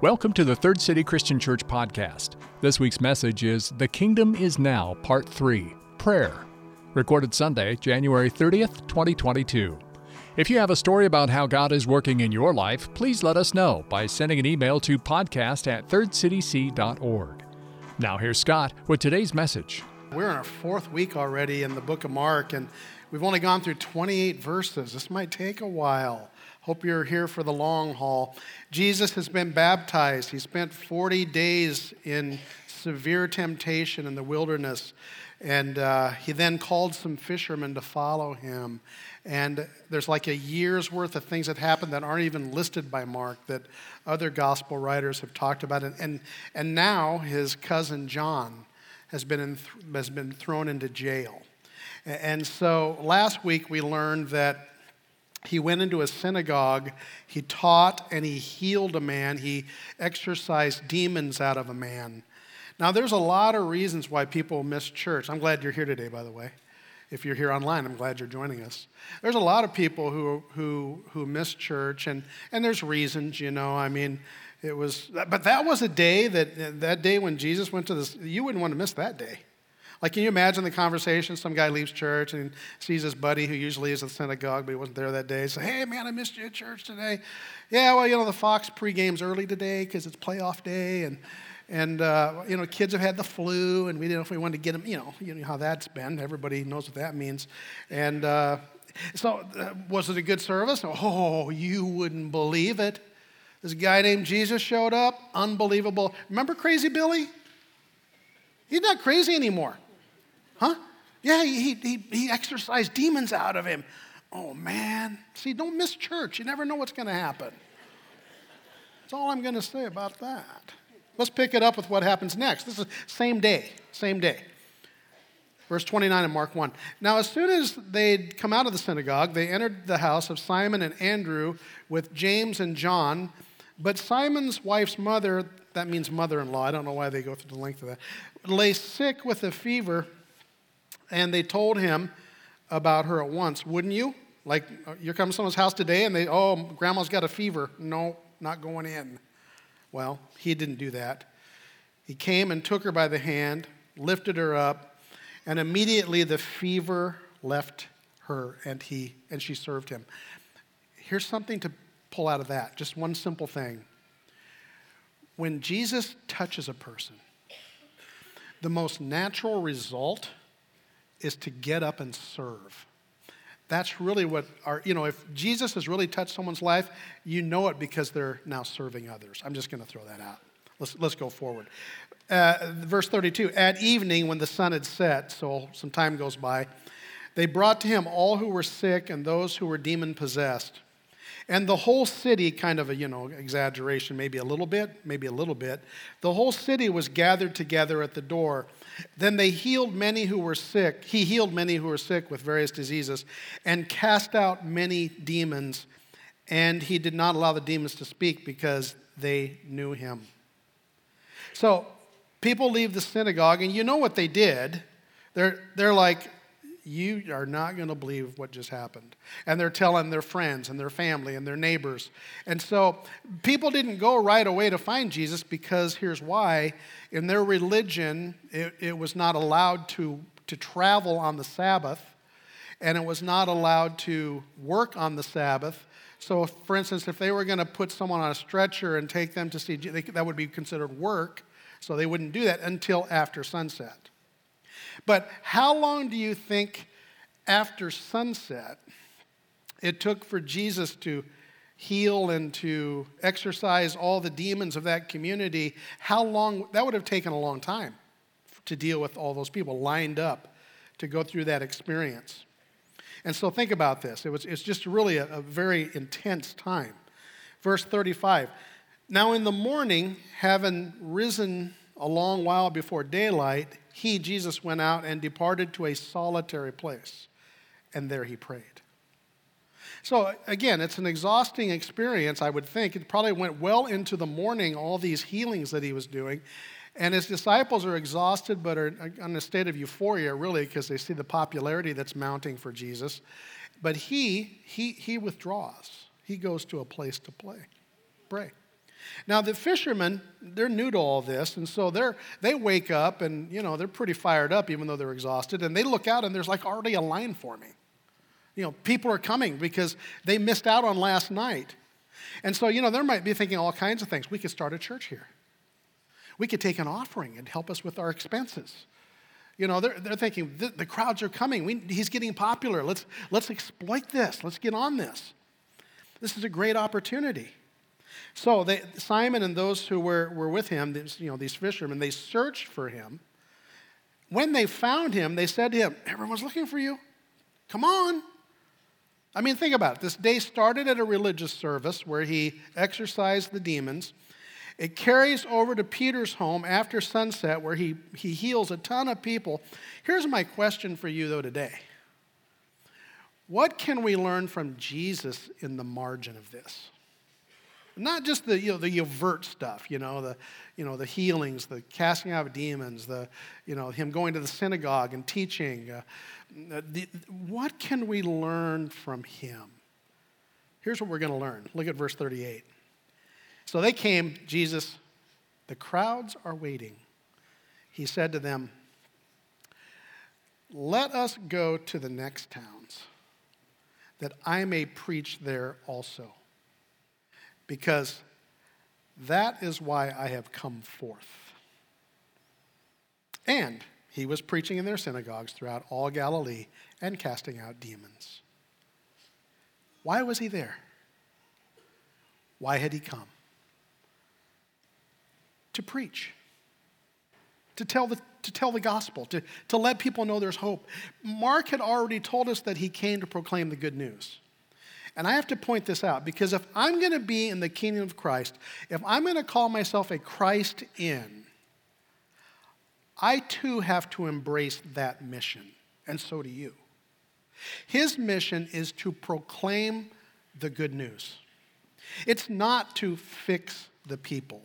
Welcome to the Third City Christian Church podcast. This week's message is The Kingdom is Now, Part 3 Prayer. Recorded Sunday, January 30th, 2022. If you have a story about how God is working in your life, please let us know by sending an email to podcast at thirdcityc.org. Now, here's Scott with today's message. We're in our fourth week already in the book of Mark, and we've only gone through 28 verses. This might take a while. Hope you're here for the long haul. Jesus has been baptized. He spent 40 days in severe temptation in the wilderness. And uh, he then called some fishermen to follow him. And there's like a year's worth of things that happened that aren't even listed by Mark that other gospel writers have talked about. And, and, and now his cousin John has been, in, has been thrown into jail. And so last week we learned that he went into a synagogue, he taught and he healed a man, he exorcised demons out of a man. Now, there's a lot of reasons why people miss church. I'm glad you're here today, by the way. If you're here online, I'm glad you're joining us. There's a lot of people who, who, who miss church, and, and there's reasons, you know. I mean, it was, but that was a day that, that day when Jesus went to this, you wouldn't want to miss that day. Like, can you imagine the conversation? Some guy leaves church and sees his buddy who usually is at the synagogue, but he wasn't there that day. Say, hey, man, I missed you at church today. Yeah, well, you know, the Fox pregame's early today because it's playoff day. And, and uh, you know, kids have had the flu, and we didn't know if we wanted to get them, you know, you know how that's been. Everybody knows what that means. And uh, so, uh, was it a good service? Oh, you wouldn't believe it. This guy named Jesus showed up. Unbelievable. Remember Crazy Billy? He's not crazy anymore. Huh? Yeah, he, he, he exorcised demons out of him. Oh, man. See, don't miss church. You never know what's going to happen. That's all I'm going to say about that. Let's pick it up with what happens next. This is same day, same day. Verse 29 in Mark 1. Now, as soon as they'd come out of the synagogue, they entered the house of Simon and Andrew with James and John. But Simon's wife's mother, that means mother in law, I don't know why they go through the length of that, lay sick with a fever and they told him about her at once. Wouldn't you? Like, uh, you're coming to someone's house today and they, oh, grandma's got a fever. No, not going in. Well, he didn't do that. He came and took her by the hand, lifted her up, and immediately the fever left her and he and she served him. Here's something to pull out of that, just one simple thing. When Jesus touches a person, the most natural result is to get up and serve. That's really what our, you know, if Jesus has really touched someone's life, you know it because they're now serving others. I'm just going to throw that out. Let's, let's go forward. Uh, verse 32 At evening, when the sun had set, so some time goes by, they brought to him all who were sick and those who were demon possessed. And the whole city, kind of a, you know, exaggeration, maybe a little bit, maybe a little bit, the whole city was gathered together at the door then they healed many who were sick. He healed many who were sick with various diseases and cast out many demons. And he did not allow the demons to speak because they knew him. So people leave the synagogue, and you know what they did. They're, they're like, you are not going to believe what just happened. And they're telling their friends and their family and their neighbors. And so people didn't go right away to find Jesus because here's why. In their religion, it, it was not allowed to, to travel on the Sabbath, and it was not allowed to work on the Sabbath. So, for instance, if they were going to put someone on a stretcher and take them to see, that would be considered work. So they wouldn't do that until after sunset. But how long do you think after sunset it took for Jesus to heal and to exorcise all the demons of that community? How long? That would have taken a long time to deal with all those people lined up to go through that experience. And so think about this. It was, it's just really a, a very intense time. Verse 35 Now in the morning, having risen a long while before daylight, he, Jesus, went out and departed to a solitary place, and there he prayed. So, again, it's an exhausting experience, I would think. It probably went well into the morning, all these healings that he was doing. And his disciples are exhausted, but are in a state of euphoria, really, because they see the popularity that's mounting for Jesus. But he, he, he withdraws. He goes to a place to play, pray. Now the fishermen, they're new to all this, and so they're they wake up and you know they're pretty fired up even though they're exhausted, and they look out and there's like already a line forming. You know, people are coming because they missed out on last night. And so, you know, there might be thinking all kinds of things. We could start a church here. We could take an offering and help us with our expenses. You know, they're, they're thinking the, the crowds are coming. We, he's getting popular. Let's, let's exploit this. Let's get on this. This is a great opportunity. So they, Simon and those who were, were with him, these, you know, these fishermen, they searched for him. When they found him, they said to him, Everyone's looking for you. Come on. I mean, think about it. This day started at a religious service where he exorcised the demons. It carries over to Peter's home after sunset where he, he heals a ton of people. Here's my question for you, though, today What can we learn from Jesus in the margin of this? Not just the, you know, the overt stuff, you know, the, you know, the healings, the casting out of demons, the, you know, him going to the synagogue and teaching. Uh, the, what can we learn from him? Here's what we're going to learn. Look at verse 38. So they came, Jesus, the crowds are waiting. He said to them, Let us go to the next towns, that I may preach there also, because that is why I have come forth. And he was preaching in their synagogues throughout all Galilee and casting out demons. Why was he there? Why had he come? to preach, to tell the, to tell the gospel, to, to let people know there's hope. Mark had already told us that he came to proclaim the good news. And I have to point this out because if I'm going to be in the kingdom of Christ, if I'm going to call myself a Christ in, I too have to embrace that mission, and so do you. His mission is to proclaim the good news. It's not to fix the people.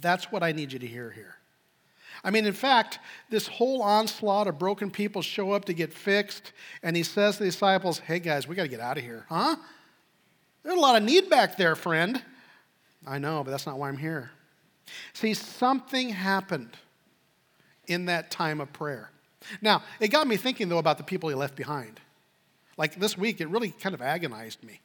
That's what I need you to hear here. I mean, in fact, this whole onslaught of broken people show up to get fixed, and he says to the disciples, Hey guys, we got to get out of here, huh? There's a lot of need back there, friend. I know, but that's not why I'm here. See, something happened in that time of prayer. Now, it got me thinking, though, about the people he left behind. Like this week, it really kind of agonized me.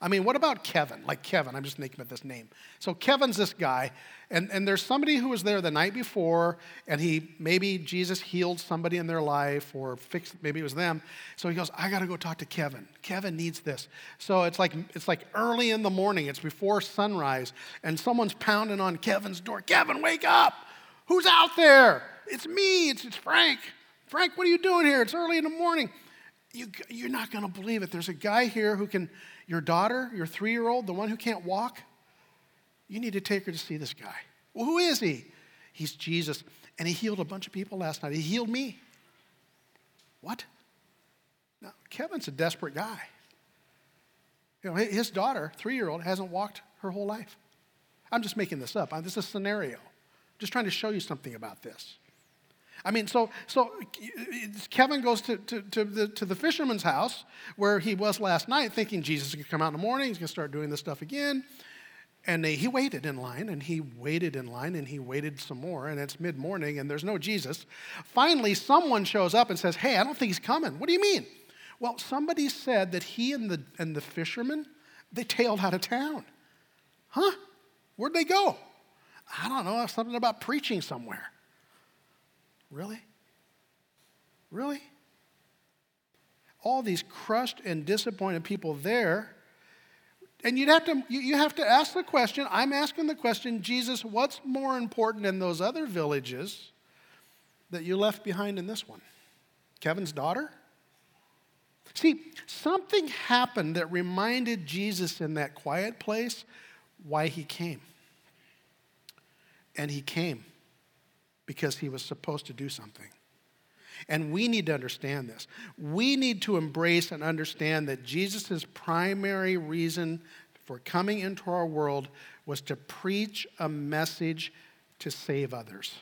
I mean, what about Kevin? Like Kevin, I'm just making up this name. So Kevin's this guy, and, and there's somebody who was there the night before, and he maybe Jesus healed somebody in their life or fixed, maybe it was them. So he goes, I gotta go talk to Kevin. Kevin needs this. So it's like it's like early in the morning, it's before sunrise, and someone's pounding on Kevin's door. Kevin, wake up! Who's out there? It's me, it's, it's Frank. Frank, what are you doing here? It's early in the morning. You, you're not gonna believe it. There's a guy here who can your daughter, your three year old, the one who can't walk, you need to take her to see this guy. Well, who is he? He's Jesus. And he healed a bunch of people last night. He healed me. What? Now, Kevin's a desperate guy. You know, his daughter, three year old, hasn't walked her whole life. I'm just making this up. This is a scenario. I'm Just trying to show you something about this. I mean, so, so Kevin goes to, to, to, the, to the fisherman's house where he was last night thinking Jesus is going to come out in the morning, he's going to start doing this stuff again. And they, he waited in line and he waited in line and he waited some more and it's mid morning and there's no Jesus. Finally, someone shows up and says, Hey, I don't think he's coming. What do you mean? Well, somebody said that he and the, and the fisherman, they tailed out of town. Huh? Where'd they go? I don't know, something about preaching somewhere. Really? Really? All these crushed and disappointed people there. And you'd have to, you have to ask the question I'm asking the question, Jesus, what's more important in those other villages that you left behind in this one? Kevin's daughter? See, something happened that reminded Jesus in that quiet place why he came. And he came because he was supposed to do something. And we need to understand this. We need to embrace and understand that Jesus' primary reason for coming into our world was to preach a message to save others.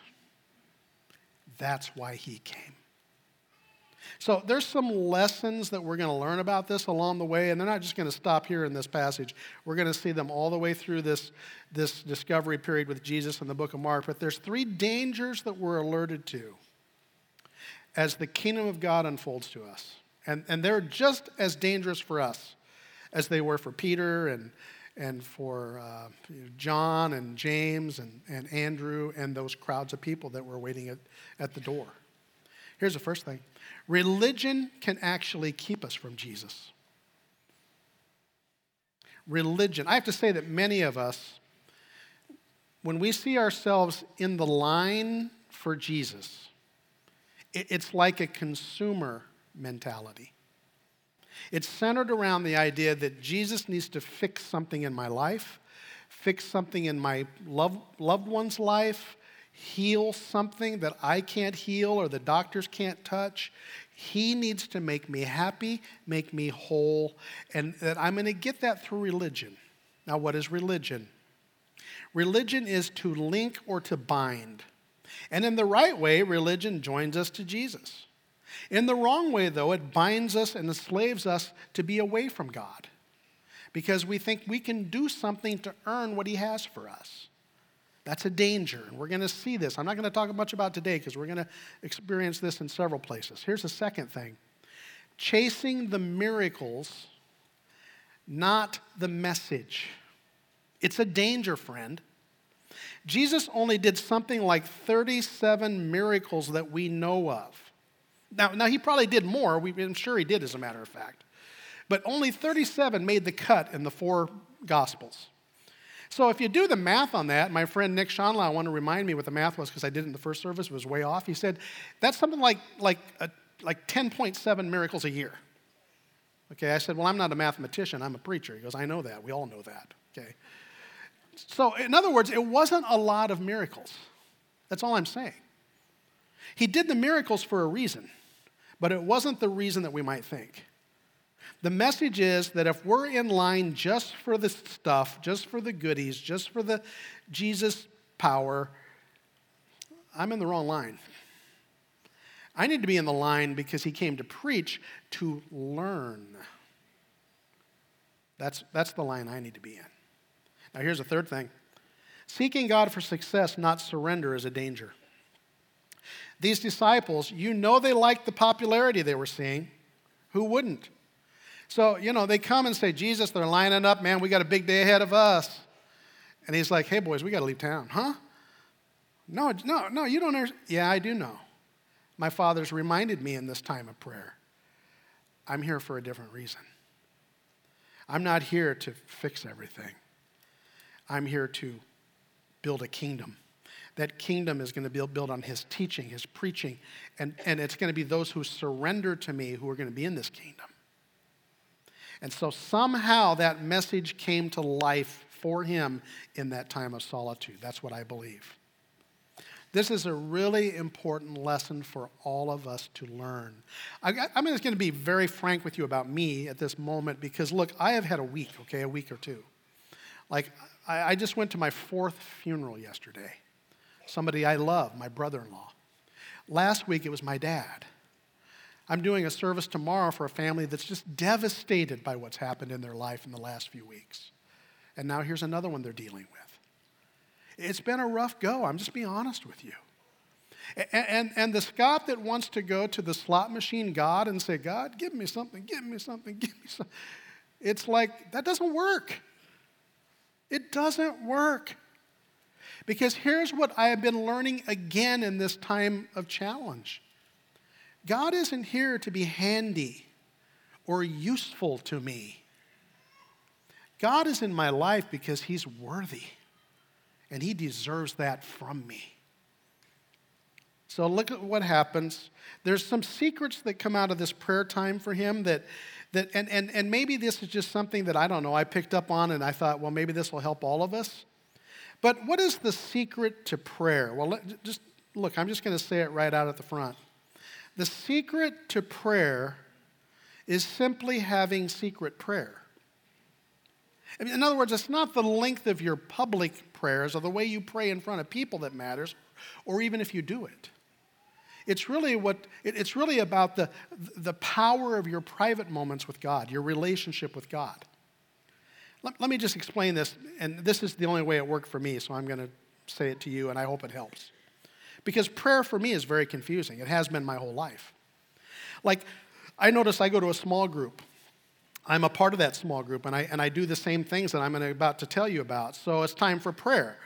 That's why he came. So there's some lessons that we're going to learn about this along the way, and they're not just going to stop here in this passage. We're going to see them all the way through this, this discovery period with Jesus in the book of Mark. But there's three dangers that we're alerted to as the kingdom of God unfolds to us. And, and they're just as dangerous for us as they were for Peter and, and for uh, John and James and, and Andrew and those crowds of people that were waiting at, at the door. Here's the first thing religion can actually keep us from Jesus. Religion. I have to say that many of us, when we see ourselves in the line for Jesus, it's like a consumer mentality. It's centered around the idea that Jesus needs to fix something in my life, fix something in my loved, one's life, heal something that I can't heal or the doctors can't touch. He needs to make me happy, make me whole, and that I'm going to get that through religion. Now, what is religion? Religion is to link or to bind. And in the right way, religion joins us to Jesus. In the wrong way, though, it binds us and enslaves us to be away from God because we think we can do something to earn what He has for us. That's a danger. And we're going to see this. I'm not going to talk much about today because we're going to experience this in several places. Here's the second thing chasing the miracles, not the message. It's a danger, friend. Jesus only did something like 37 miracles that we know of. Now, now he probably did more. We, I'm sure he did, as a matter of fact. But only 37 made the cut in the four Gospels. So if you do the math on that, my friend Nick Schonlau, I want to remind me what the math was because I did it in the first service, was way off. He said that's something like, like, a, like 10.7 miracles a year. Okay, I said, well, I'm not a mathematician, I'm a preacher. He goes, I know that. We all know that. Okay. So, in other words, it wasn't a lot of miracles. That's all I'm saying. He did the miracles for a reason but it wasn't the reason that we might think. The message is that if we're in line just for the stuff, just for the goodies, just for the Jesus power, I'm in the wrong line. I need to be in the line because he came to preach to learn. That's, that's the line I need to be in. Now, here's a third thing seeking God for success, not surrender, is a danger. These disciples, you know they liked the popularity they were seeing. Who wouldn't? So, you know, they come and say, Jesus, they're lining up, man, we got a big day ahead of us. And he's like, hey, boys, we got to leave town. Huh? No, no, no, you don't understand. Yeah, I do know. My father's reminded me in this time of prayer I'm here for a different reason. I'm not here to fix everything, I'm here to build a kingdom that kingdom is going to be built on his teaching, his preaching, and, and it's going to be those who surrender to me who are going to be in this kingdom. And so somehow that message came to life for him in that time of solitude. That's what I believe. This is a really important lesson for all of us to learn. I, am just going to be very frank with you about me at this moment because, look, I have had a week, okay, a week or two. Like, I, I just went to my fourth funeral yesterday somebody I love, my brother in law. Last week it was my dad. I'm doing a service tomorrow for a family that's just devastated by what's happened in their life in the last few weeks. And now here's another one they're dealing with. It's been a rough go, I'm just being honest with you. And, and, and, the Scott that wants to go to the slot machine God and say, God, give me something, give me something, give me something. It's like, that doesn't work. It doesn't work. Because here's what I have been learning again in this time of challenge God isn't here to be handy or useful to me. God is in my life because He's worthy and He deserves that from me. So look at what happens. There's some secrets that come out of this prayer time for him that, that and, and, and maybe this is just something that I don't know, I picked up on and I thought, well, maybe this will help all of us. But what is the secret to prayer? Well, just look, I'm just going to say it right out at the front. The secret to prayer is simply having secret prayer. In other words, it's not the length of your public prayers or the way you pray in front of people that matters, or even if you do it. It's really what it's really about the, the power of your private moments with God, your relationship with God. Let, let me just explain this, and this is the only way it worked for me, so I'm going to say it to you, and I hope it helps. Because prayer for me is very confusing. It has been my whole life. Like, I notice I go to a small group. I'm a part of that small group, and I, and I do the same things that I'm about to tell you about. So it's time for prayer.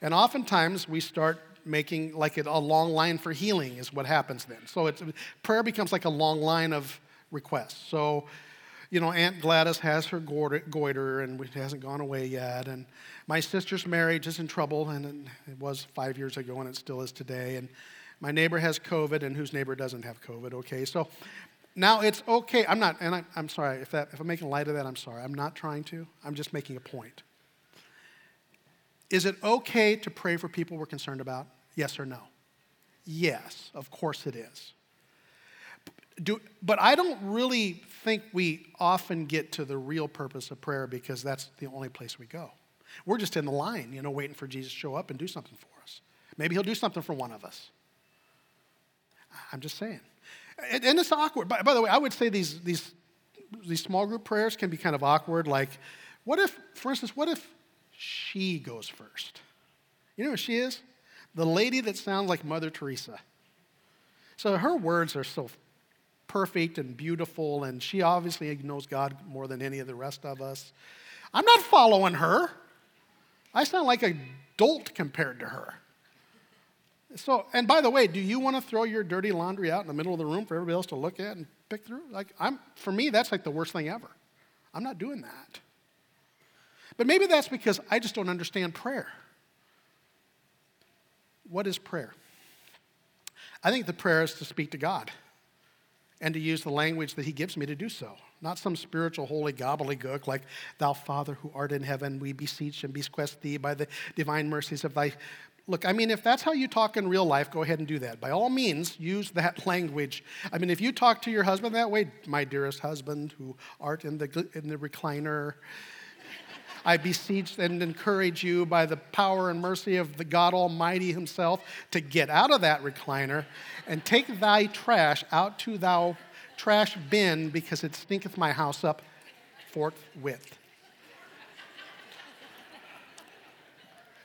And oftentimes we start making like a long line for healing is what happens then. So it's, prayer becomes like a long line of requests. So, you know, Aunt Gladys has her goiter and it hasn't gone away yet. And my sister's marriage is in trouble, and it was five years ago, and it still is today. And my neighbor has COVID, and whose neighbor doesn't have COVID? Okay, so now it's okay. I'm not, and I, am sorry if, that, if I'm making light of that. I'm sorry. I'm not trying to. I'm just making a point. Is it okay to pray for people we're concerned about? Yes or no? Yes, of course it is. Do, but I don't really think we often get to the real purpose of prayer because that's the only place we go. We're just in the line, you know, waiting for Jesus to show up and do something for us. Maybe he'll do something for one of us. I'm just saying. And, it's awkward. By, by, the way, I would say these, these, these small group prayers can be kind of awkward. Like, what if, for instance, what if she goes first? You know who she is? The lady that sounds like Mother Teresa. So her words are so perfect and beautiful, and she obviously knows God more than any of the rest of us. I'm not following her. I sound like a dolt compared to her. So, and by the way, do you want to throw your dirty laundry out in the middle of the room for everybody else to look at and pick through? Like, I'm, for me, that's like the worst thing ever. I'm not doing that. But maybe that's because I just don't understand prayer. What is prayer? I think the prayer is to speak to God and to use the language that He gives me to do so. Not some spiritual holy gobbledygook like, Thou Father who art in heaven, we beseech and bequest thee by the divine mercies of thy. Look, I mean, if that's how you talk in real life, go ahead and do that. By all means, use that language. I mean, if you talk to your husband that way, my dearest husband who art in the, in the recliner, I beseech and encourage you by the power and mercy of the God Almighty Himself to get out of that recliner and take thy trash out to thou trash bin because it stinketh my house up forthwith.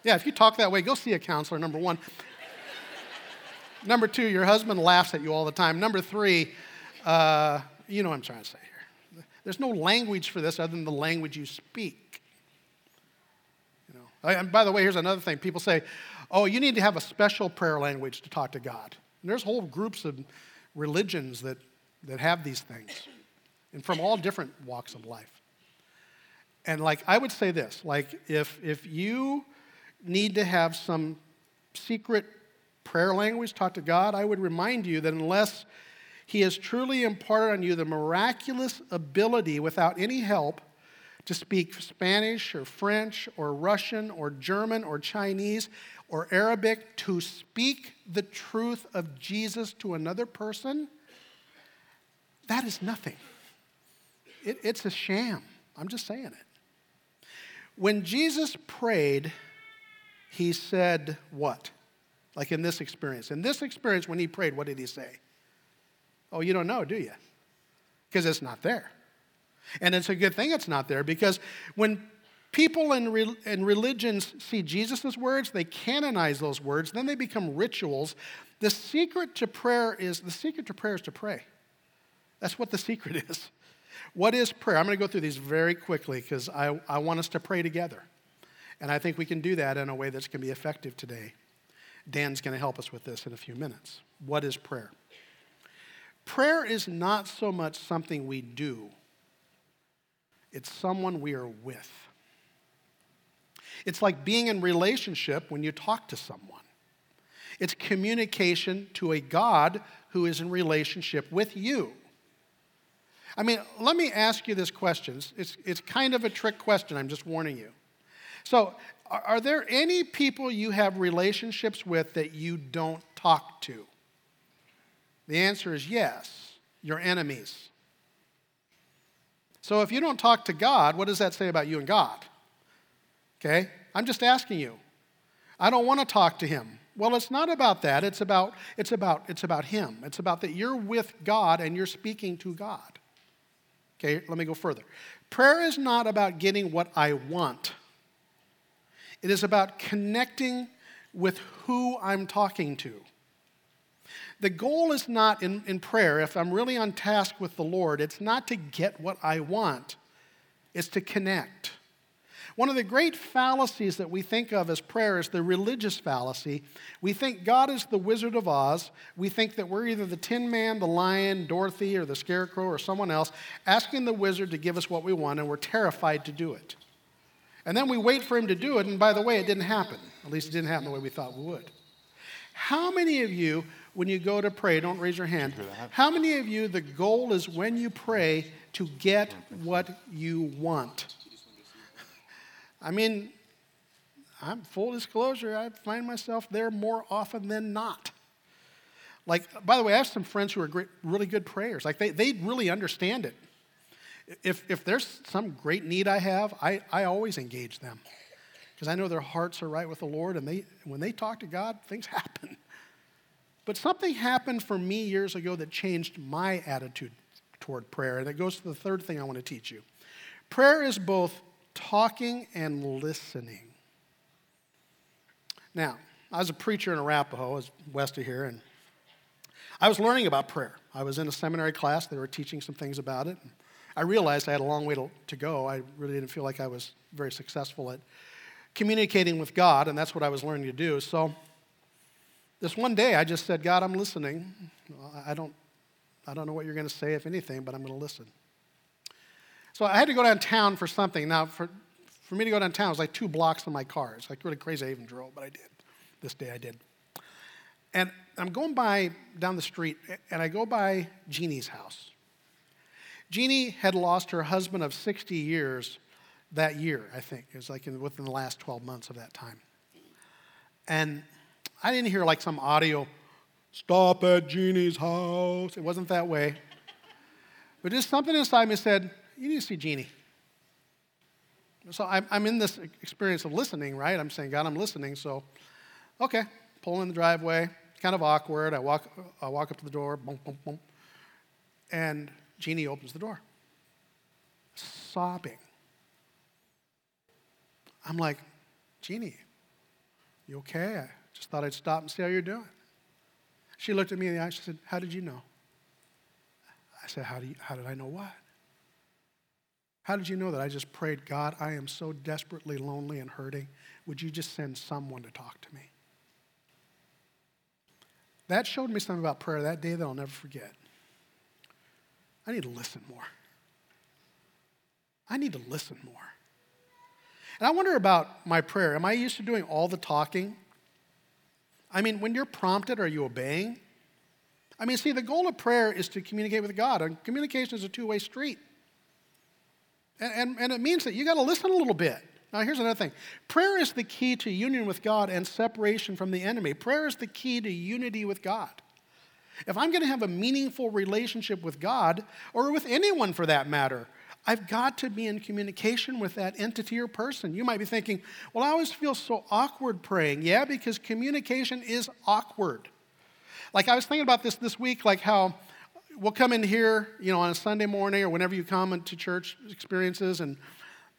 Yeah, if you talk that way, go see a counselor, number one. number two, your husband laughs at you all the time. Number three, uh, you know what I'm trying to say here. There's no language for this other than the language you speak. And by the way, here's another thing. People say, oh, you need to have a special prayer language to talk to God. And there's whole groups of religions that that have these things, and from all different walks of life. And like I would say this, like if if you need to have some secret prayer language taught to God, I would remind you that unless he has truly imparted on you the miraculous ability without any help to speak Spanish or French or Russian or German or Chinese or Arabic to speak the truth of Jesus to another person, that is nothing. It, it's a sham. I'm just saying it. When Jesus prayed, he said what? Like in this experience. In this experience, when he prayed, what did he say? Oh, you don't know, do you? Because it's not there. And it's a good thing it's not there because when people in, re- religions see Jesus' words, they canonize those words, then they become rituals. The secret to prayer is the secret to prayer is to pray. That's what the secret is. What is prayer? I'm going to go through these very quickly because I, I want us to pray together. And I think we can do that in a way that's going to be effective today. Dan's going to help us with this in a few minutes. What is prayer? Prayer is not so much something we do, it's someone we are with. It's like being in relationship when you talk to someone. It's communication to a God who is in relationship with you. I mean, let me ask you this question. It's, it's kind of a trick question, I'm just warning you. So, are, are there any people you have relationships with that you don't talk to? The answer is yes, your enemies. So, if you don't talk to God, what does that say about you and God? Okay? I'm just asking you. I don't want to talk to Him. Well, it's not about that. It's about, it's about, it's about Him. It's about that you're with God and you're speaking to God. Okay, let me go further. Prayer is not about getting what I want, it is about connecting with who I'm talking to. The goal is not in, in prayer, if I'm really on task with the Lord, it's not to get what I want, it's to connect. One of the great fallacies that we think of as prayer is the religious fallacy. We think God is the Wizard of Oz. We think that we're either the Tin Man, the Lion, Dorothy, or the Scarecrow, or someone else asking the wizard to give us what we want, and we're terrified to do it. And then we wait for him to do it, and by the way, it didn't happen. At least it didn't happen the way we thought it would. How many of you, when you go to pray, don't raise your hand, how many of you, the goal is when you pray to get what you want? I mean, I'm full disclosure, I find myself there more often than not. Like, by the way, I have some friends who are great, really good prayers. Like, they, they really understand it. If, if there's some great need I have, I, I always engage them because I know their hearts are right with the Lord, and they, when they talk to God, things happen. But something happened for me years ago that changed my attitude toward prayer, and it goes to the third thing I want to teach you. Prayer is both talking and listening. Now, I was a preacher in Arapahoe, I was west of here, and I was learning about prayer. I was in a seminary class, they were teaching some things about it. I realized I had a long way to, to go. I really didn't feel like I was very successful at communicating with God, and that's what I was learning to do. So, this one day, I just said, God, I'm listening. I don't, I don't know what you're going to say, if anything, but I'm going to listen. So I had to go downtown for something. Now, for, for me to go downtown, it was like two blocks in my car. It's like really crazy I even drove, but I did. This day I did. And I'm going by down the street, and I go by Jeannie's house. Jeannie had lost her husband of 60 years that year, I think. It was like in, within the last 12 months of that time. And I didn't hear like some audio, stop at Jeannie's house. It wasn't that way. But just something inside me said, you need to see Jeannie. So I'm, I'm in this experience of listening, right? I'm saying, God, I'm listening. So, okay, pull in the driveway. Kind of awkward. I walk, I walk up to the door, boom, boom, boom. And Jeannie opens the door, sobbing. I'm like, Jeannie, you okay? I just thought I'd stop and see how you're doing. She looked at me in the eye. She said, How did you know? I said, How, do you, how did I know what? How did you know that? I just prayed, God, I am so desperately lonely and hurting. Would you just send someone to talk to me? That showed me something about prayer that day that I'll never forget. I need to listen more. I need to listen more. And I wonder about my prayer. Am I used to doing all the talking? I mean, when you're prompted, are you obeying? I mean, see, the goal of prayer is to communicate with God, and communication is a two way street. And, and, and it means that you got to listen a little bit. Now, here's another thing prayer is the key to union with God and separation from the enemy. Prayer is the key to unity with God. If I'm going to have a meaningful relationship with God, or with anyone for that matter, I've got to be in communication with that entity or person. You might be thinking, well, I always feel so awkward praying. Yeah, because communication is awkward. Like I was thinking about this this week, like how we'll come in here, you know, on a Sunday morning or whenever you come into church experiences, and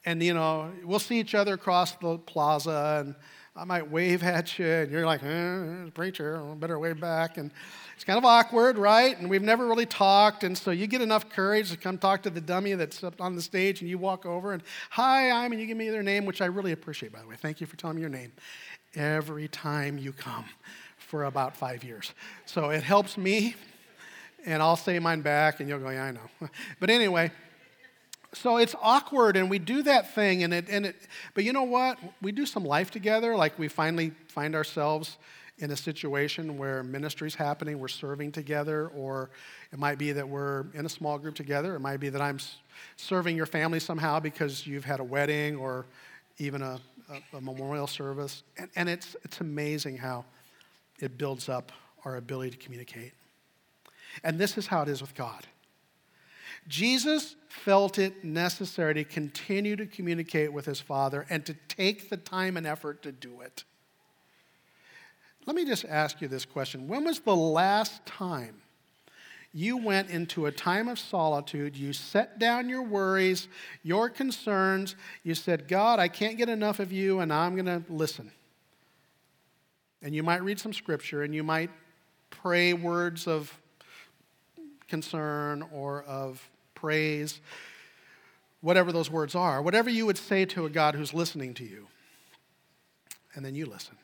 and you know, we'll see each other across the plaza, and I might wave at you, and you're like, eh, preacher, I better wave back, and it's kind of awkward, right? And we've never really talked, and so you get enough courage to come talk to the dummy that's up on the stage, and you walk over and, hi, I'm, and you give me their name, which I really appreciate, by the way. Thank you for telling me your name every time you come for about five years. So it helps me and I'll say mine back, and you'll go, yeah, I know. But anyway, so it's awkward, and we do that thing, and it, and it, but you know what? We do some life together, like we finally find ourselves in a situation where ministry's happening, we're serving together, or it might be that we're in a small group together. It might be that I'm serving your family somehow because you've had a wedding or even a, a, a memorial service. And, and it's, it's amazing how it builds up our ability to communicate. And this is how it is with God. Jesus felt it necessary to continue to communicate with his Father and to take the time and effort to do it. let me just ask you this question. When was the last time you went into a time of solitude, you set down your worries, your concerns, you said, God, I can't get enough of you, and I'm going to listen? And you might read some scripture and you might pray words of concern or of praise, whatever those words are, whatever you would say to a God who's listening to you. And then you listen.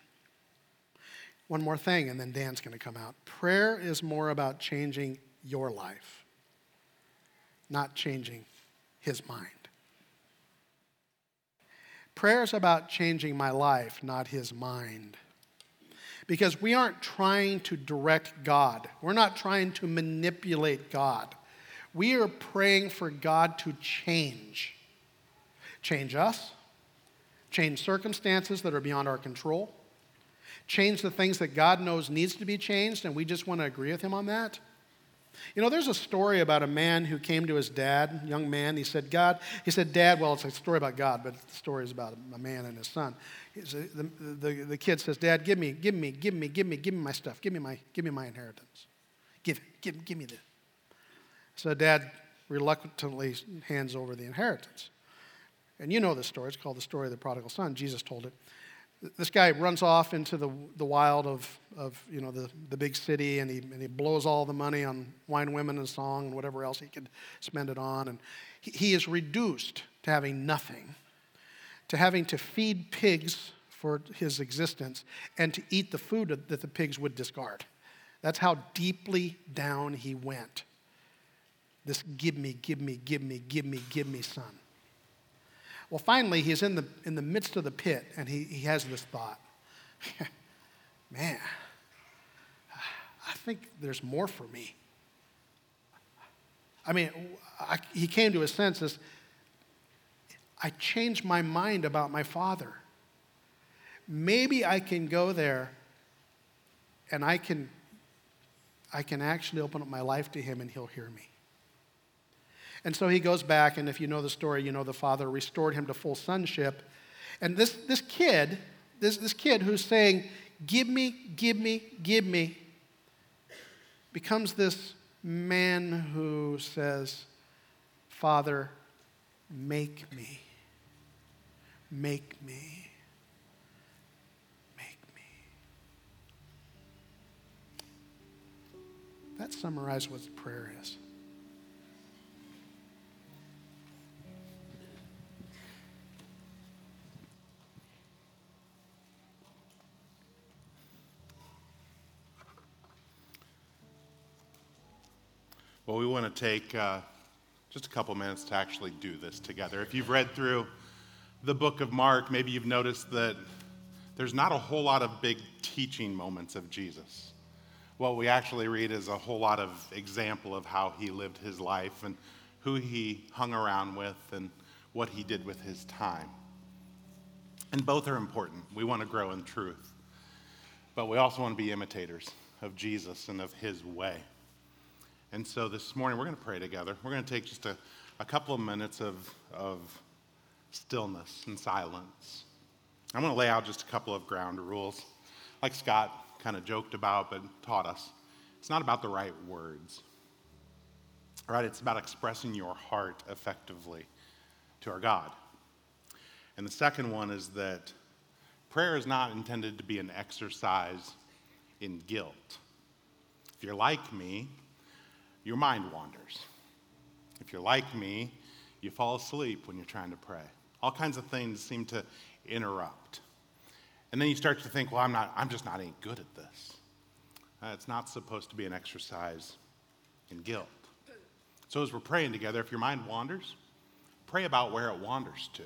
One more thing, and then Dan's going to come out. Prayer is more about changing your life, not changing his mind. Prayer is about changing my life, not his mind because we aren't trying to direct God. We're not trying to manipulate God. We are praying for God to change. Change us, change circumstances that are beyond our control, change the things that God knows needs to be changed, and we just want to agree with Him on that. You know, there's a story about a man who came to his dad, young man. He said, God, he said, Dad, well, it's a story about God, but the story is about a man and his son. The, the, the kid says, Dad, give me, give me, give me, give me, give me my stuff. Give me my, give me my inheritance. Give, give, give me this. So dad reluctantly hands over the inheritance. And you know the story. It's called the story of the prodigal son. Jesus told it this guy runs off into the, the wild of, of you know, the, the big city and he, and he blows all the money on wine, women, and song and whatever else he could spend it on. And he, he is reduced to having nothing, to having to feed pigs for his existence and to eat the food that the pigs would discard. That's how deeply down he went. This give me, give me, give me, give me, give me son. Well, finally, he's in the, in the midst of the pit and he, he has this thought Man, I think there's more for me. I mean, I, he came to his senses. I changed my mind about my father. Maybe I can go there and I can, I can actually open up my life to him and he'll hear me. And so he goes back, and if you know the story, you know the father restored him to full sonship. And this, this kid, this, this kid who's saying, Give me, give me, give me, becomes this man who says, Father, make me, make me, make me. That summarizes what prayer is. Well, we want to take uh, just a couple minutes to actually do this together. If you've read through the book of Mark, maybe you've noticed that there's not a whole lot of big teaching moments of Jesus. What we actually read is a whole lot of example of how he lived his life and who he hung around with and what he did with his time. And both are important. We want to grow in truth. But we also want to be imitators of Jesus and of his way. And so this morning we're going to pray together. We're going to take just a, a couple of minutes of, of stillness and silence. I'm going to lay out just a couple of ground rules, like Scott kind of joked about but taught us. It's not about the right words, right? It's about expressing your heart effectively to our God. And the second one is that prayer is not intended to be an exercise in guilt. If you're like me, your mind wanders. If you're like me, you fall asleep when you're trying to pray. All kinds of things seem to interrupt. And then you start to think, well, I'm, not, I'm just not any good at this. Uh, it's not supposed to be an exercise in guilt. So as we're praying together, if your mind wanders, pray about where it wanders to.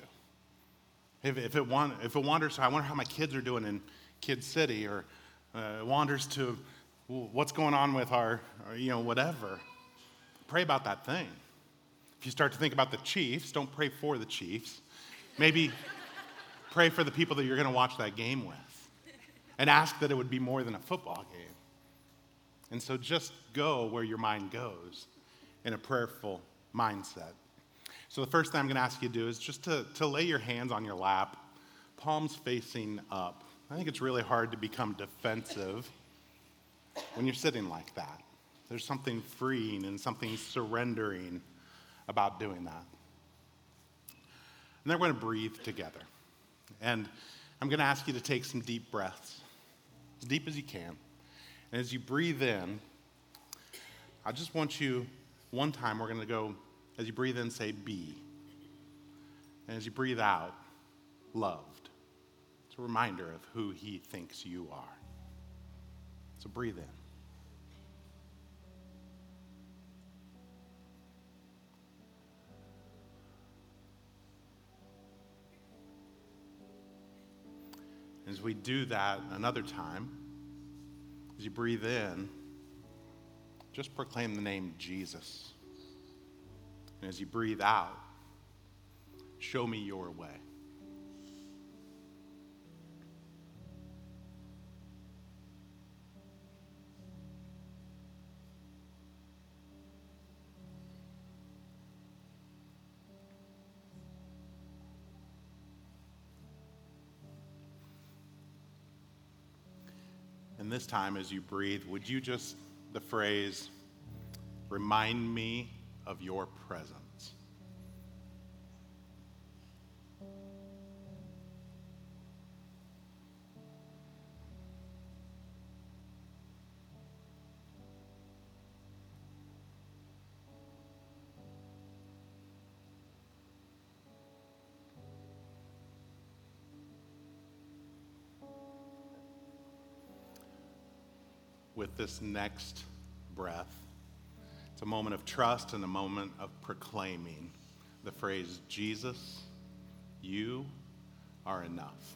If, if, it, if it wanders, I wonder how my kids are doing in Kid City, or uh, wanders to what's going on with our, uh, you know, whatever. Pray about that thing. If you start to think about the Chiefs, don't pray for the Chiefs. Maybe pray for the people that you're going to watch that game with and ask that it would be more than a football game. And so just go where your mind goes in a prayerful mindset. So the first thing I'm going to ask you to do is just to, to lay your hands on your lap, palms facing up. I think it's really hard to become defensive when you're sitting like that. There's something freeing and something surrendering about doing that. And then we're going to breathe together. And I'm going to ask you to take some deep breaths, as deep as you can. And as you breathe in, I just want you, one time, we're going to go, as you breathe in, say be. And as you breathe out, loved. It's a reminder of who he thinks you are. So breathe in. As we do that another time, as you breathe in, just proclaim the name Jesus. And as you breathe out, show me your way. This time, as you breathe, would you just, the phrase, remind me of your presence? This next breath. It's a moment of trust and a moment of proclaiming the phrase, Jesus, you are enough.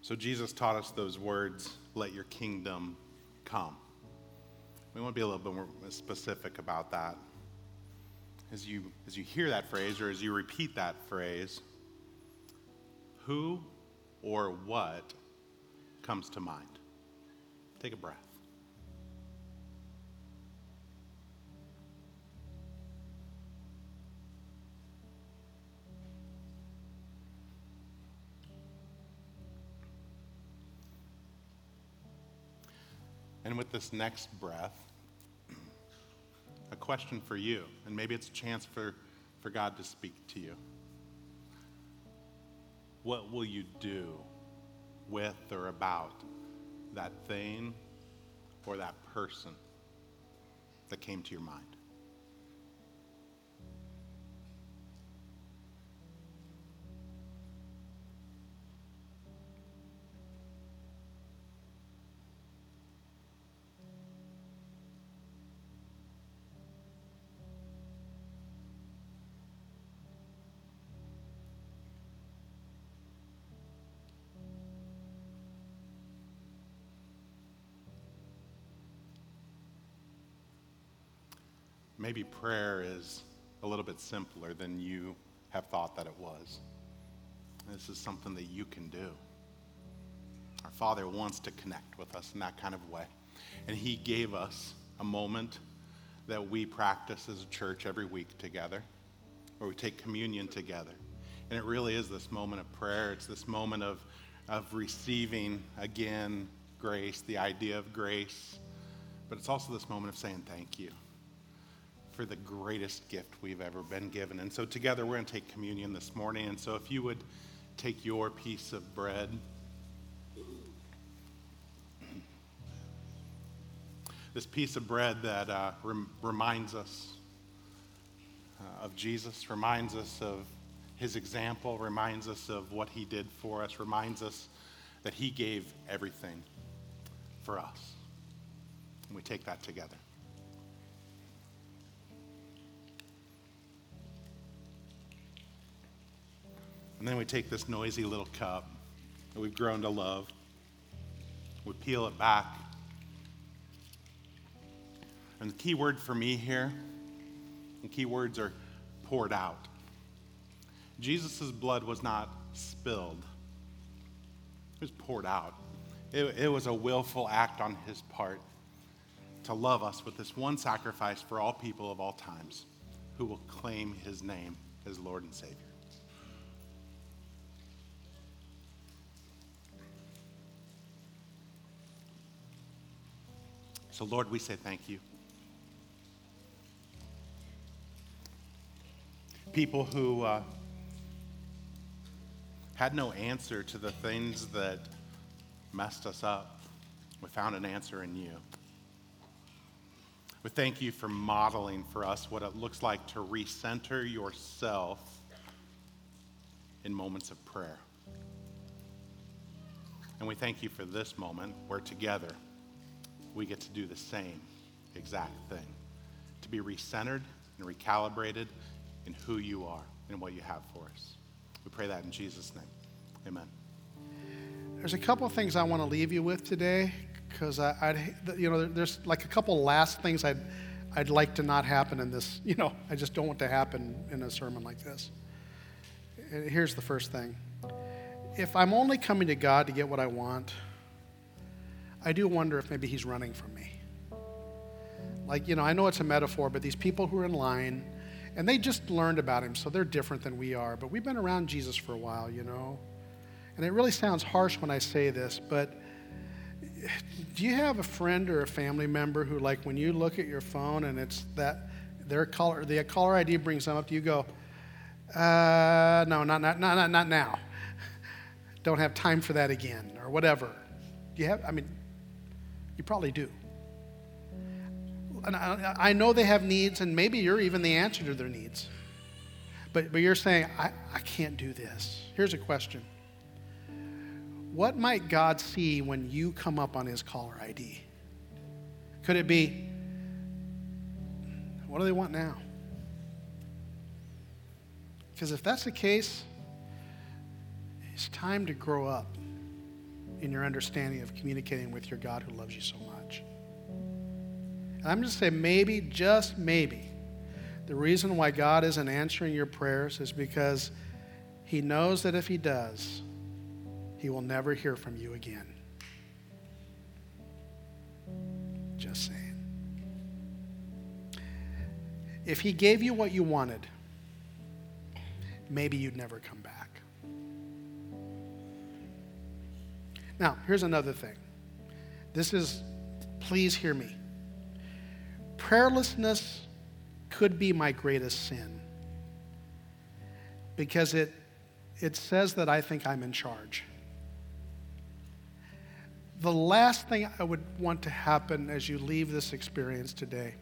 So Jesus taught us those words, let your kingdom come. We want to be a little bit more specific about that. As you, as you hear that phrase or as you repeat that phrase, who or what comes to mind? Take a breath. This next breath, a question for you, and maybe it's a chance for, for God to speak to you. What will you do with or about that thing or that person that came to your mind? Maybe prayer is a little bit simpler than you have thought that it was. This is something that you can do. Our Father wants to connect with us in that kind of way. And He gave us a moment that we practice as a church every week together, where we take communion together. And it really is this moment of prayer. It's this moment of, of receiving, again, grace, the idea of grace. But it's also this moment of saying thank you for the greatest gift we've ever been given. And so, together, we're going to take communion this morning. And so, if you would take your piece of bread. This piece of bread that uh, rem- reminds us uh, of Jesus, reminds us of his example, reminds us of what he did for us, reminds us that he gave everything for us. And we take that together. And then we take this noisy little cup that we've grown to love, we peel it back. And the key word for me here, the key words are poured out. Jesus' blood was not spilled, It was poured out. It, it was a willful act on his part to love us with this one sacrifice for all people of all times who will claim his name as Lord and Savior. So, Lord, we say thank you. People who uh, had no answer to the things that messed us up, we found an answer in you. We thank you for modeling for us what it looks like to recenter yourself in moments of prayer. And we thank you for this moment where together we get to do the same exact thing to be recentered and recalibrated in who you are and what you have for us. We pray that in Jesus' name. Amen. There's a couple of things I want to leave you with today because I, would you know, there's like a couple last things I'd, I'd like to not happen in this. You know, I just don't want to happen in a sermon like this. Here's the first thing: if I'm only coming to God to get what I want, I do wonder if maybe He's running from me. Like, you know, I know it's a metaphor, but these people who are in line, and they just learned about Him, so they're different than we are. But we've been around Jesus for a while, you know. And it really sounds harsh when I say this, but do you have a friend or a family member who, like, when you look at your phone and it's that their caller, the caller ID brings them up, you go, uh, no, not, not, not, not now. Don't have time for that again, or whatever. Do you have, I mean, you probably do. And I, I know they have needs, and maybe you're even the answer to their needs. But, but you're saying, I, I can't do this. Here's a question what might God see when you come up on his caller ID? Could it be, what do they want now? Because if that's the case, it's time to grow up in your understanding of communicating with your God who loves you so much. And I'm just saying, maybe, just maybe, the reason why God isn't answering your prayers is because He knows that if He does, he will never hear from you again. Just saying. If he gave you what you wanted, maybe you'd never come back. Now, here's another thing. This is, please hear me. Prayerlessness could be my greatest sin because it, it says that I think I'm in charge the last thing I would want to happen as you leave this experience today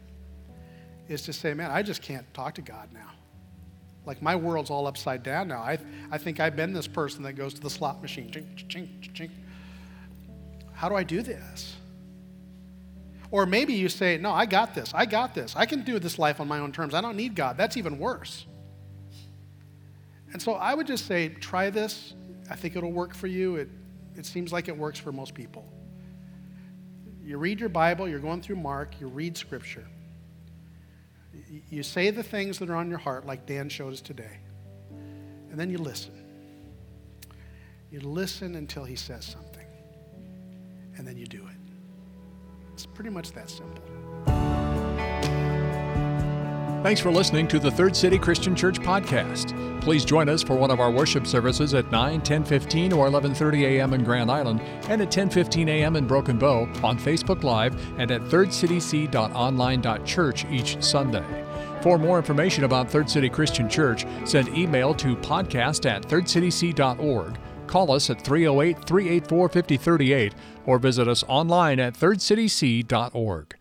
is to say, man, I just can't talk to God now. Like my world's all upside down now. I, I think I've been this person that goes to the slot machine. Chink, chink, chink. How do I do this? Or maybe you say, no, I got this. I got this. I can do this life on my own terms. I don't need God. That's even worse. And so I would just say, try this. I think it'll work for you. It, it seems like it works for most people. You read your Bible, you're going through Mark, you read Scripture. You say the things that are on your heart, like Dan showed us today, and then you listen. You listen until he says something, and then you do it. It's pretty much that simple. Thanks for listening to the Third City Christian Church podcast. Please join us for one of our worship services at 9, 10:15 or 11:30 a.m. in Grand Island and at 10:15 a.m. in Broken Bow on Facebook Live and at thirdcityc.online.church each Sunday. For more information about Third City Christian Church, send email to podcast at thirdcityc.org. Call us at 308 384 5038 or visit us online at thirdcityc.org.